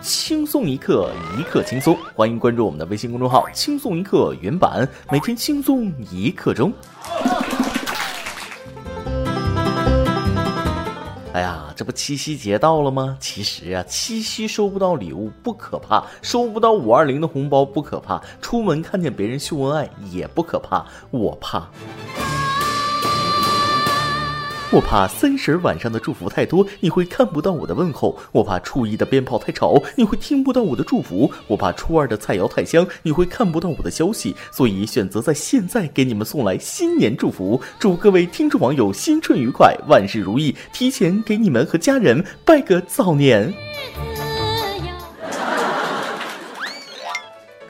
轻松一刻，一刻轻松。欢迎关注我们的微信公众号“轻松一刻”原版，每天轻松一刻钟。哎呀，这不七夕节到了吗？其实啊，七夕收不到礼物不可怕，收不到五二零的红包不可怕，出门看见别人秀恩爱也不可怕，我怕。我怕三十晚上的祝福太多，你会看不到我的问候；我怕初一的鞭炮太吵，你会听不到我的祝福；我怕初二的菜肴太香，你会看不到我的消息。所以选择在现在给你们送来新年祝福，祝各位听众网友新春愉快，万事如意。提前给你们和家人拜个早年。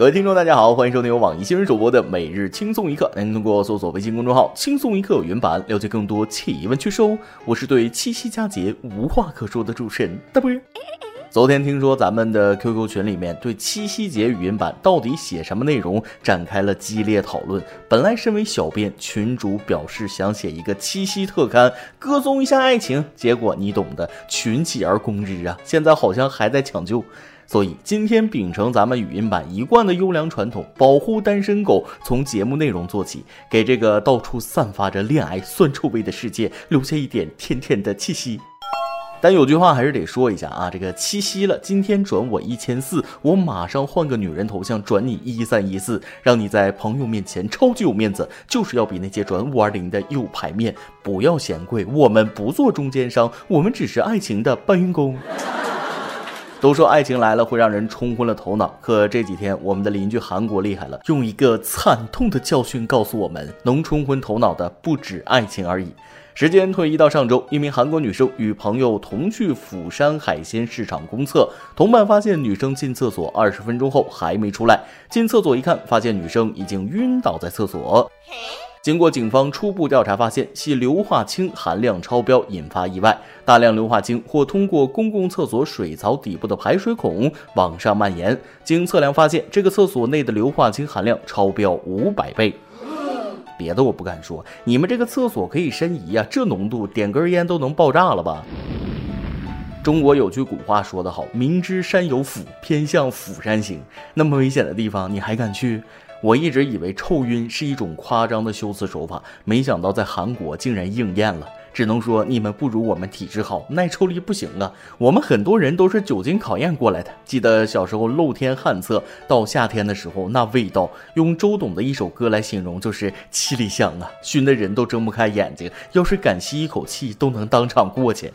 各位听众，大家好，欢迎收听由网易新闻首播的《每日轻松一刻》。您通过搜索微信公众号“轻松一刻”原版了解更多奇闻趣事哦。我是对七夕佳节无话可说的主持人大波。昨天听说咱们的 QQ 群里面对七夕节语音版到底写什么内容展开了激烈讨论。本来身为小编，群主表示想写一个七夕特刊，歌颂一下爱情，结果你懂的，群起而攻之啊！现在好像还在抢救。所以今天秉承咱们语音版一贯的优良传统，保护单身狗，从节目内容做起，给这个到处散发着恋爱酸臭味的世界留下一点甜甜的气息。但有句话还是得说一下啊，这个七夕了，今天转我一千四，我马上换个女人头像转你一三一四，让你在朋友面前超级有面子，就是要比那些转五二零的有排面。不要嫌贵，我们不做中间商，我们只是爱情的搬运工。都说爱情来了会让人冲昏了头脑，可这几天我们的邻居韩国厉害了，用一个惨痛的教训告诉我们：能冲昏头脑的不止爱情而已。时间推移到上周，一名韩国女生与朋友同去釜山海鲜市场公厕，同伴发现女生进厕所二十分钟后还没出来，进厕所一看，发现女生已经晕倒在厕所。经过警方初步调查，发现系硫化氢含量超标引发意外，大量硫化氢或通过公共厕所水槽底部的排水孔往上蔓延。经测量发现，这个厕所内的硫化氢含量超标五百倍。别的我不敢说，你们这个厕所可以申遗呀，这浓度点根烟都能爆炸了吧？中国有句古话说得好，明知山有虎，偏向虎山行。那么危险的地方，你还敢去？我一直以为臭晕是一种夸张的修辞手法，没想到在韩国竟然应验了。只能说你们不如我们体质好，耐臭力不行啊。我们很多人都是久经考验过来的。记得小时候露天旱厕，到夏天的时候那味道，用周董的一首歌来形容就是七里香啊，熏的人都睁不开眼睛，要是敢吸一口气，都能当场过去。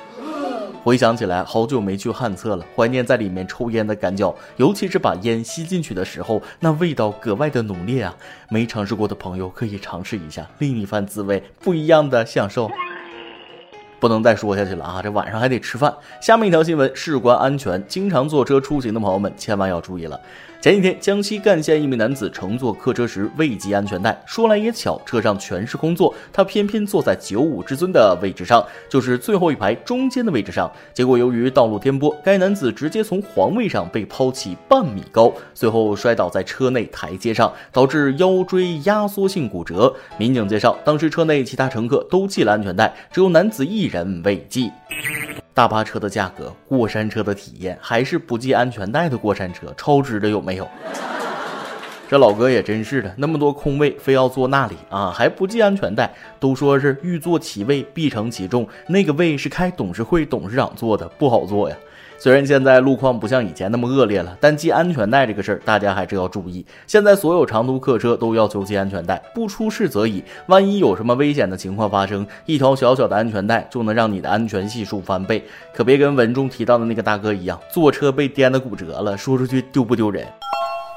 回想起来，好久没去旱厕了，怀念在里面抽烟的感觉，尤其是把烟吸进去的时候，那味道格外的浓烈啊！没尝试过的朋友可以尝试一下，另一番滋味，不一样的享受。不能再说下去了啊！这晚上还得吃饭。下面一条新闻事关安全，经常坐车出行的朋友们千万要注意了。前几天，江西赣县一名男子乘坐客车时未系安全带，说来也巧，车上全是空座，他偏偏坐在九五之尊的位置上，就是最后一排中间的位置上。结果由于道路颠簸，该男子直接从皇位上被抛起半米高，随后摔倒在车内台阶上，导致腰椎压缩性骨折。民警介绍，当时车内其他乘客都系了安全带，只有男子一人人未系。大巴车的价格，过山车的体验，还是不系安全带的过山车超值的有没有？这老哥也真是的，那么多空位，非要坐那里啊，还不系安全带。都说是欲坐其位必承其重，那个位是开董事会董事长坐的，不好坐呀。虽然现在路况不像以前那么恶劣了，但系安全带这个事儿，大家还是要注意。现在所有长途客车都要求系安全带，不出事则已。万一有什么危险的情况发生，一条小小的安全带就能让你的安全系数翻倍。可别跟文中提到的那个大哥一样，坐车被颠的骨折了，说出去丢不丢人？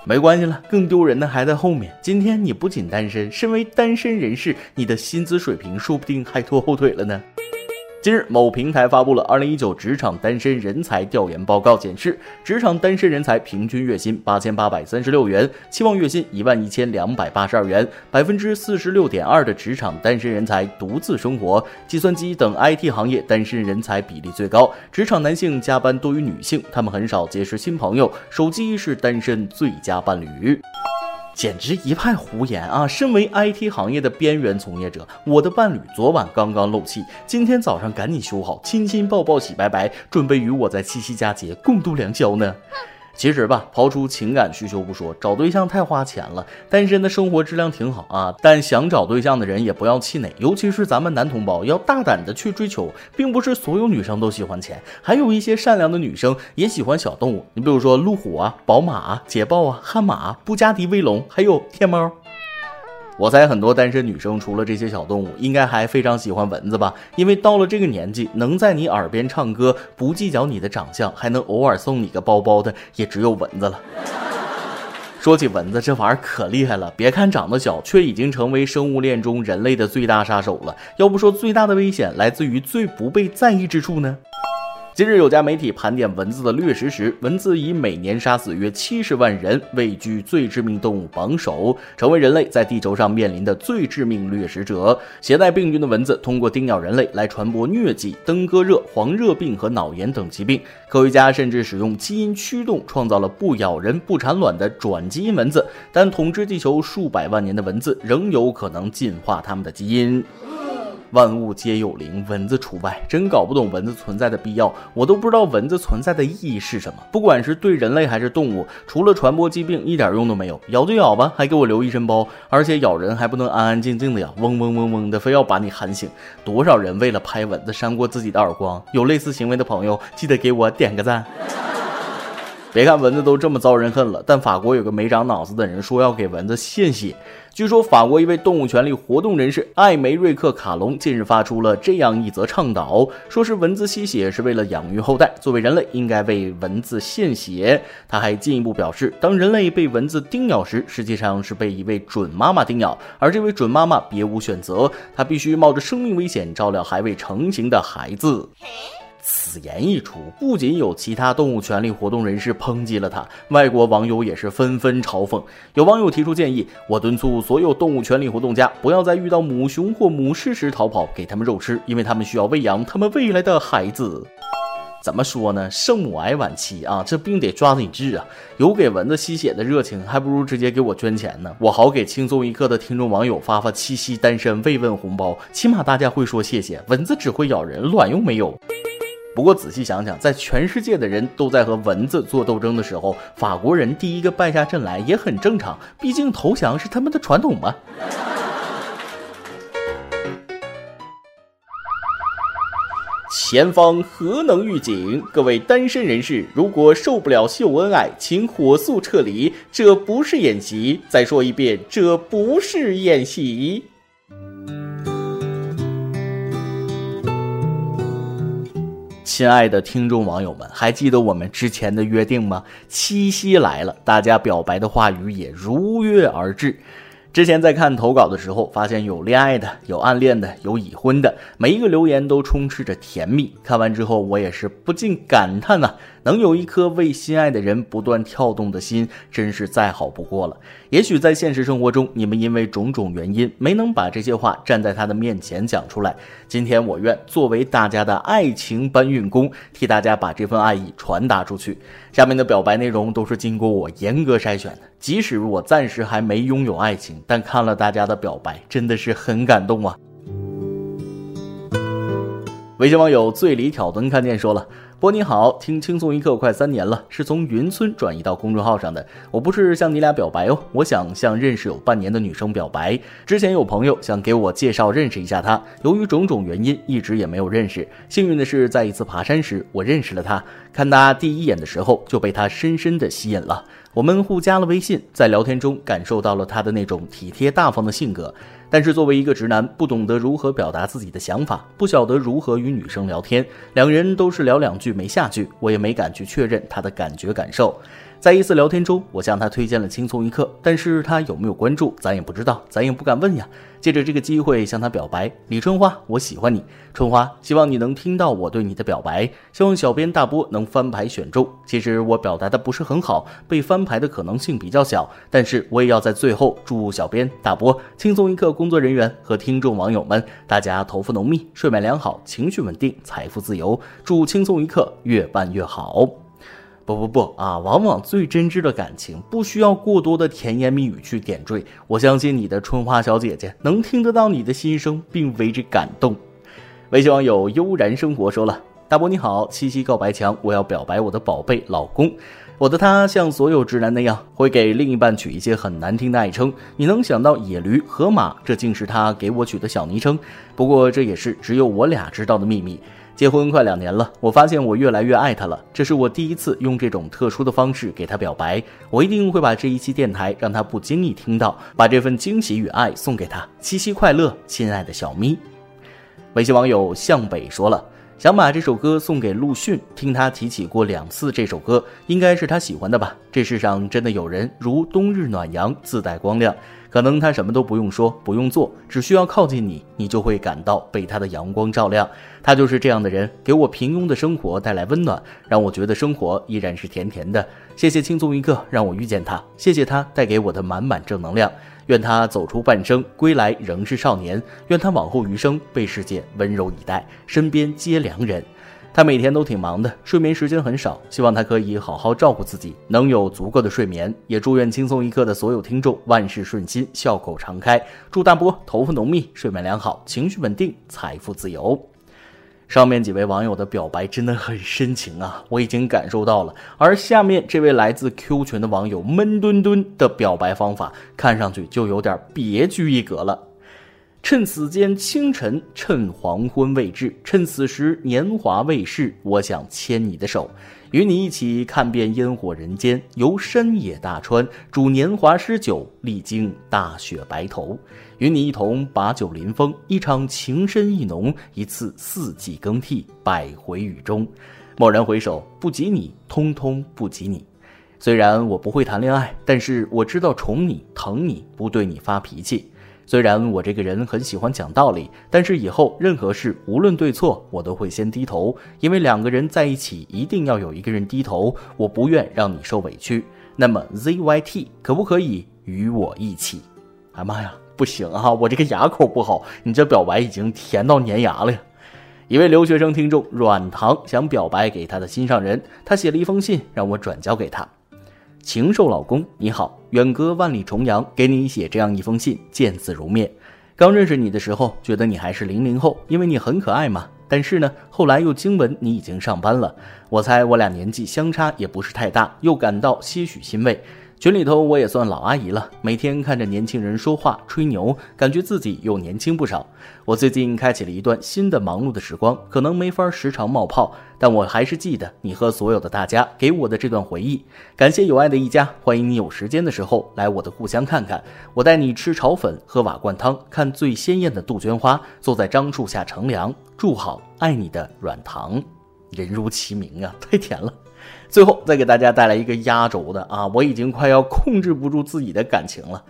没关系了，更丢人的还在后面。今天你不仅单身，身为单身人士，你的薪资水平说不定还拖后腿了呢。近日，某平台发布了二零一九职场单身人才调研报告，显示职场单身人才平均月薪八千八百三十六元，期望月薪一万一千两百八十二元。百分之四十六点二的职场单身人才独自生活，计算机等 IT 行业单身人才比例最高。职场男性加班多于女性，他们很少结识新朋友，手机是单身最佳伴侣。简直一派胡言啊！身为 IT 行业的边缘从业者，我的伴侣昨晚刚刚漏气，今天早上赶紧修好，亲亲抱抱洗白白，准备与我在七夕佳节共度良宵呢。其实吧，刨出情感需求不说，找对象太花钱了。单身的生活质量挺好啊，但想找对象的人也不要气馁，尤其是咱们男同胞要大胆的去追求，并不是所有女生都喜欢钱，还有一些善良的女生也喜欢小动物。你比如说路虎啊、宝马啊、捷豹啊、悍马、布加迪威龙，还有天猫。我猜很多单身女生除了这些小动物，应该还非常喜欢蚊子吧？因为到了这个年纪，能在你耳边唱歌，不计较你的长相，还能偶尔送你个包包的，也只有蚊子了。说起蚊子，这玩意儿可厉害了。别看长得小，却已经成为生物链中人类的最大杀手了。要不说最大的危险来自于最不被在意之处呢？近日，有家媒体盘点蚊子的掠食时，蚊子以每年杀死约七十万人位居最致命动物榜首，成为人类在地球上面临的最致命掠食者。携带病菌的蚊子通过叮咬人类来传播疟疾、登革热、黄热病和脑炎等疾病。科学家甚至使用基因驱动，创造了不咬人、不产卵的转基因蚊子。但统治地球数百万年的蚊子仍有可能进化它们的基因。万物皆有灵，蚊子除外。真搞不懂蚊子存在的必要，我都不知道蚊子存在的意义是什么。不管是对人类还是动物，除了传播疾病，一点用都没有。咬就咬吧，还给我留一身包，而且咬人还不能安安静静的咬，嗡嗡嗡嗡的，非要把你喊醒。多少人为了拍蚊子扇过自己的耳光？有类似行为的朋友，记得给我点个赞。别看蚊子都这么遭人恨了，但法国有个没长脑子的人说要给蚊子献血。据说法国一位动物权利活动人士艾梅瑞克·卡隆近日发出了这样一则倡导，说是蚊子吸血是为了养育后代，作为人类应该为蚊子献血。他还进一步表示，当人类被蚊子叮咬时，实际上是被一位准妈妈叮咬，而这位准妈妈别无选择，她必须冒着生命危险照料还未成型的孩子。此言一出，不仅有其他动物权利活动人士抨击了他，外国网友也是纷纷嘲讽。有网友提出建议，我敦促所有动物权利活动家不要在遇到母熊或母狮时逃跑，给他们肉吃，因为他们需要喂养他们未来的孩子。怎么说呢？圣母癌晚期啊，这病得抓紧治啊！有给蚊子吸血的热情，还不如直接给我捐钱呢，我好给轻松一刻的听众网友发发七夕单身慰问红包，起码大家会说谢谢。蚊子只会咬人，卵用没有。不过仔细想想，在全世界的人都在和蚊子做斗争的时候，法国人第一个败下阵来也很正常，毕竟投降是他们的传统嘛。前方核能预警，各位单身人士，如果受不了秀恩爱，请火速撤离，这不是演习。再说一遍，这不是演习。亲爱的听众网友们，还记得我们之前的约定吗？七夕来了，大家表白的话语也如约而至。之前在看投稿的时候，发现有恋爱的，有暗恋的，有已婚的，每一个留言都充斥着甜蜜。看完之后，我也是不禁感叹呐。能有一颗为心爱的人不断跳动的心，真是再好不过了。也许在现实生活中，你们因为种种原因没能把这些话站在他的面前讲出来。今天，我愿作为大家的爱情搬运工，替大家把这份爱意传达出去。下面的表白内容都是经过我严格筛选的。即使我暂时还没拥有爱情，但看了大家的表白，真的是很感动啊。微信网友醉里挑灯看见说了。波你好，听轻松一刻快三年了，是从云村转移到公众号上的。我不是向你俩表白哦，我想向认识有半年的女生表白。之前有朋友想给我介绍认识一下她，由于种种原因，一直也没有认识。幸运的是，在一次爬山时，我认识了她。看她第一眼的时候，就被她深深的吸引了。我们互加了微信，在聊天中感受到了她的那种体贴大方的性格。但是作为一个直男，不懂得如何表达自己的想法，不晓得如何与女生聊天，两人都是聊两句没下句，我也没敢去确认她的感觉感受。在一次聊天中，我向他推荐了轻松一刻，但是他有没有关注，咱也不知道，咱也不敢问呀。借着这个机会向他表白，李春花，我喜欢你。春花，希望你能听到我对你的表白，希望小编大波能翻牌选中。其实我表达的不是很好，被翻牌的可能性比较小，但是我也要在最后祝小编大波、轻松一刻工作人员和听众网友们，大家头发浓密，睡眠良好，情绪稳定，财富自由。祝轻松一刻越办越好。不不不啊！往往最真挚的感情不需要过多的甜言蜜语去点缀。我相信你的春花小姐姐能听得到你的心声，并为之感动。微信网友悠然生活说了：“大伯你好，七夕告白墙，我要表白我的宝贝老公。我的他像所有直男那样，会给另一半取一些很难听的爱称。你能想到野驴、河马，这竟是他给我取的小昵称。不过这也是只有我俩知道的秘密。”结婚快两年了，我发现我越来越爱他了。这是我第一次用这种特殊的方式给他表白，我一定会把这一期电台让他不经意听到，把这份惊喜与爱送给他。七夕快乐，亲爱的小咪。微信网友向北说了，想把这首歌送给陆逊，听他提起过两次这首歌，应该是他喜欢的吧。这世上真的有人如冬日暖阳，自带光亮。可能他什么都不用说，不用做，只需要靠近你，你就会感到被他的阳光照亮。他就是这样的人，给我平庸的生活带来温暖，让我觉得生活依然是甜甜的。谢谢轻松一刻让我遇见他，谢谢他带给我的满满正能量。愿他走出半生，归来仍是少年。愿他往后余生被世界温柔以待，身边皆良人。他每天都挺忙的，睡眠时间很少，希望他可以好好照顾自己，能有足够的睡眠。也祝愿轻松一刻的所有听众万事顺心，笑口常开。祝大波头发浓密，睡眠良好，情绪稳定，财富自由。上面几位网友的表白真的很深情啊，我已经感受到了。而下面这位来自 Q 群的网友闷墩墩的表白方法，看上去就有点别具一格了。趁此间清晨，趁黄昏未至，趁此时年华未逝，我想牵你的手，与你一起看遍烟火人间，游山野大川，煮年华诗酒，历经大雪白头，与你一同把酒临风，一场情深意浓，一次四季更替，百回雨中。蓦然回首，不及你，通通不及你。虽然我不会谈恋爱，但是我知道宠你、疼你，不对你发脾气。虽然我这个人很喜欢讲道理，但是以后任何事无论对错，我都会先低头，因为两个人在一起一定要有一个人低头，我不愿让你受委屈。那么 ZYT 可不可以与我一起？哎妈呀，不行啊，我这个牙口不好，你这表白已经甜到粘牙了呀！一位留学生听众软糖想表白给他的心上人，他写了一封信让我转交给他。禽兽老公，你好，远隔万里重阳，给你写这样一封信，见字如面。刚认识你的时候，觉得你还是零零后，因为你很可爱嘛。但是呢，后来又惊闻你已经上班了，我猜我俩年纪相差也不是太大，又感到些许欣慰。群里头我也算老阿姨了，每天看着年轻人说话吹牛，感觉自己又年轻不少。我最近开启了一段新的忙碌的时光，可能没法时常冒泡，但我还是记得你和所有的大家给我的这段回忆。感谢有爱的一家，欢迎你有时间的时候来我的故乡看看，我带你吃炒粉，喝瓦罐汤，看最鲜艳的杜鹃花，坐在樟树下乘凉。祝好，爱你的软糖，人如其名啊，太甜了。最后再给大家带来一个压轴的啊！我已经快要控制不住自己的感情了。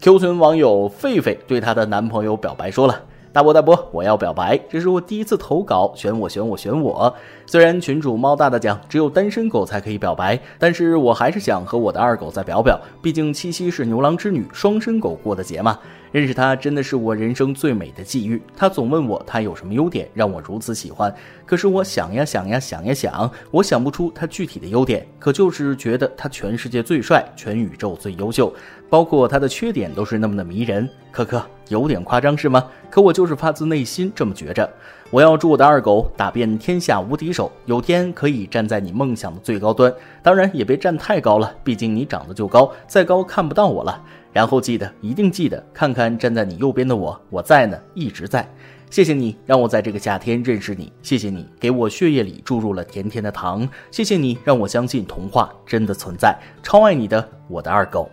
Q 群网友狒狒对她的男朋友表白说了。大伯大伯，我要表白，这是我第一次投稿，选我选我选我。虽然群主猫大大讲只有单身狗才可以表白，但是我还是想和我的二狗再表表，毕竟七夕是牛郎织女双生狗过的节嘛。认识他真的是我人生最美的际遇。他总问我他有什么优点让我如此喜欢，可是我想呀想呀想呀想，我想不出他具体的优点，可就是觉得他全世界最帅，全宇宙最优秀。包括他的缺点都是那么的迷人，可可有点夸张是吗？可我就是发自内心这么觉着。我要祝我的二狗打遍天下无敌手，有天可以站在你梦想的最高端，当然也别站太高了，毕竟你长得就高，再高看不到我了。然后记得，一定记得看看站在你右边的我，我在呢，一直在。谢谢你让我在这个夏天认识你，谢谢你给我血液里注入了甜甜的糖，谢谢你让我相信童话真的存在。超爱你的我的二狗。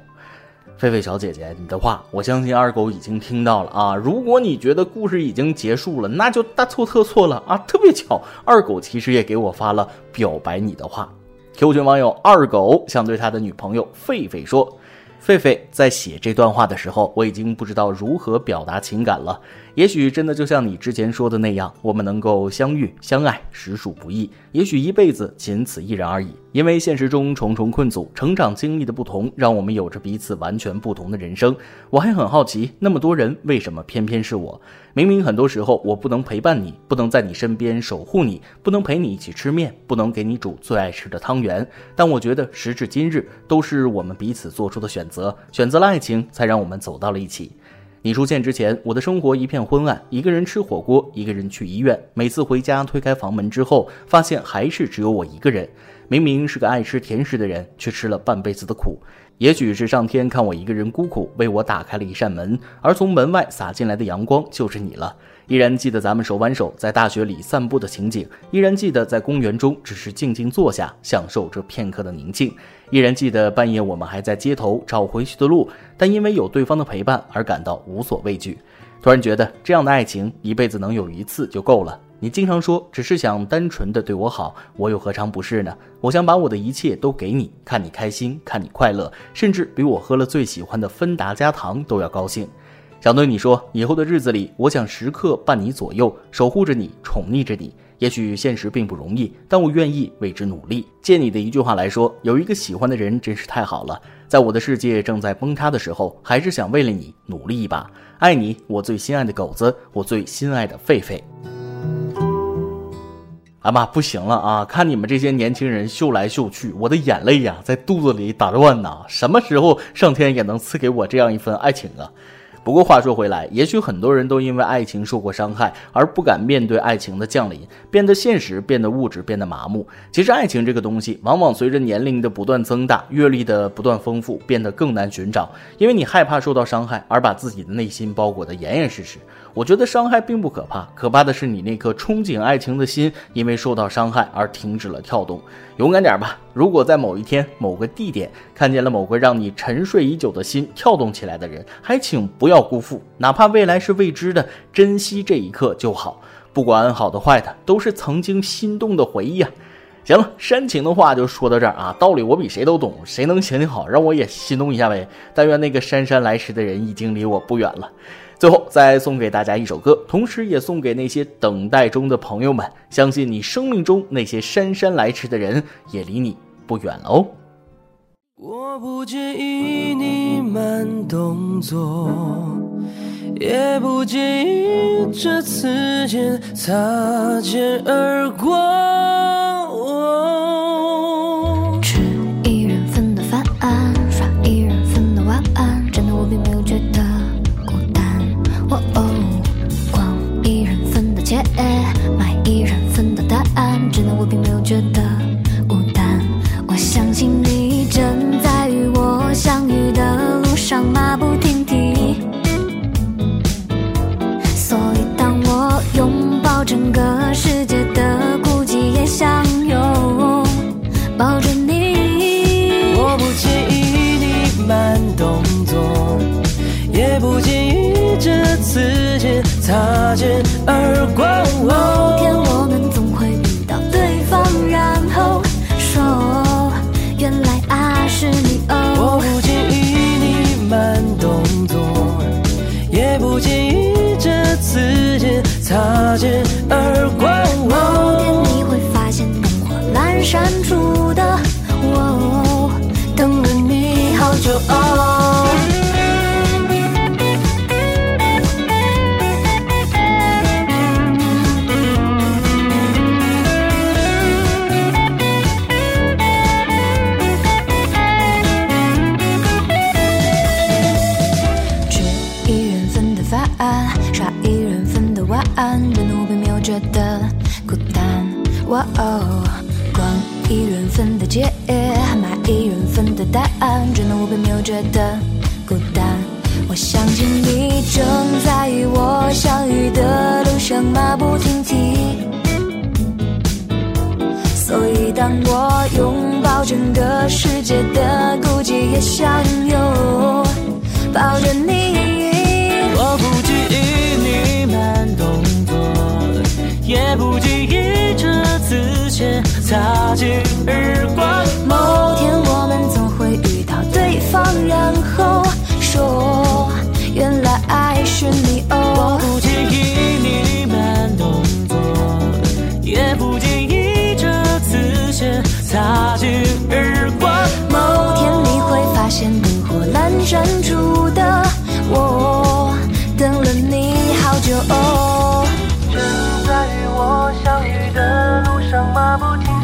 狒狒小姐姐，你的话，我相信二狗已经听到了啊。如果你觉得故事已经结束了，那就大错特错了啊。特别巧，二狗其实也给我发了表白你的话。Q 群网友二狗想对他的女朋友狒狒说：“狒狒在写这段话的时候，我已经不知道如何表达情感了。也许真的就像你之前说的那样，我们能够相遇相爱，实属不易。也许一辈子仅此一人而已。因为现实中重重困阻，成长经历的不同，让我们有着彼此完全不同的人生。我还很好奇，那么多人为什么偏偏是我？明明很多时候我不能陪伴你，不能在你身边守护你，不能陪你一起吃面，不能给你煮最爱吃的汤圆。但我觉得时至今日，都是我们彼此做出的选择，选择了爱情，才让我们走到了一起。你出现之前，我的生活一片昏暗，一个人吃火锅，一个人去医院。每次回家推开房门之后，发现还是只有我一个人。明明是个爱吃甜食的人，却吃了半辈子的苦。也许是上天看我一个人孤苦，为我打开了一扇门，而从门外洒进来的阳光就是你了。依然记得咱们手挽手在大学里散步的情景，依然记得在公园中只是静静坐下，享受这片刻的宁静，依然记得半夜我们还在街头找回去的路，但因为有对方的陪伴而感到无所畏惧。突然觉得这样的爱情一辈子能有一次就够了。你经常说只是想单纯的对我好，我又何尝不是呢？我想把我的一切都给你，看你开心，看你快乐，甚至比我喝了最喜欢的芬达加糖都要高兴。想对你说，以后的日子里，我想时刻伴你左右，守护着你，宠溺着你。也许现实并不容易，但我愿意为之努力。借你的一句话来说，有一个喜欢的人真是太好了。在我的世界正在崩塌的时候，还是想为了你努力一把。爱你，我最心爱的狗子，我最心爱的狒狒。阿妈，不行了啊！看你们这些年轻人秀来秀去，我的眼泪呀，在肚子里打转呐。什么时候上天也能赐给我这样一份爱情啊？不过话说回来，也许很多人都因为爱情受过伤害，而不敢面对爱情的降临，变得现实，变得物质，变得麻木。其实爱情这个东西，往往随着年龄的不断增大，阅历的不断丰富，变得更难寻找。因为你害怕受到伤害，而把自己的内心包裹得严严实实。我觉得伤害并不可怕，可怕的是你那颗憧憬爱情的心，因为受到伤害而停止了跳动。勇敢点吧！如果在某一天、某个地点看见了某个让你沉睡已久的心跳动起来的人，还请不要辜负，哪怕未来是未知的，珍惜这一刻就好。不管好的坏的，都是曾经心动的回忆啊！行了，煽情的话就说到这儿啊，道理我比谁都懂，谁能行行好，让我也心动一下呗？但愿那个姗姗来迟的人已经离我不远了。最后再送给大家一首歌，同时也送给那些等待中的朋友们。相信你生命中那些姗姗来迟的人，也离你不远了哦。我不介意你慢动作，也不介意这次间擦肩而过。觉得孤单，我相信你正在与我相遇的路上马不停蹄。所以当我拥抱整个世界的孤寂，也想拥抱着你。我不介意你慢动作，也不介意这次间擦肩而过。某天我们。这次间擦肩而过。某天你会发现灯火阑珊处哦，逛一人份的街，买一人份的答案，真的我并没有觉得孤单。我相信你正在与我相遇的路上马不停蹄，所以当我拥抱整个世界的孤寂，也想有火阑珊处的我，等了你好久。哦正在与我相遇的路上，马不停。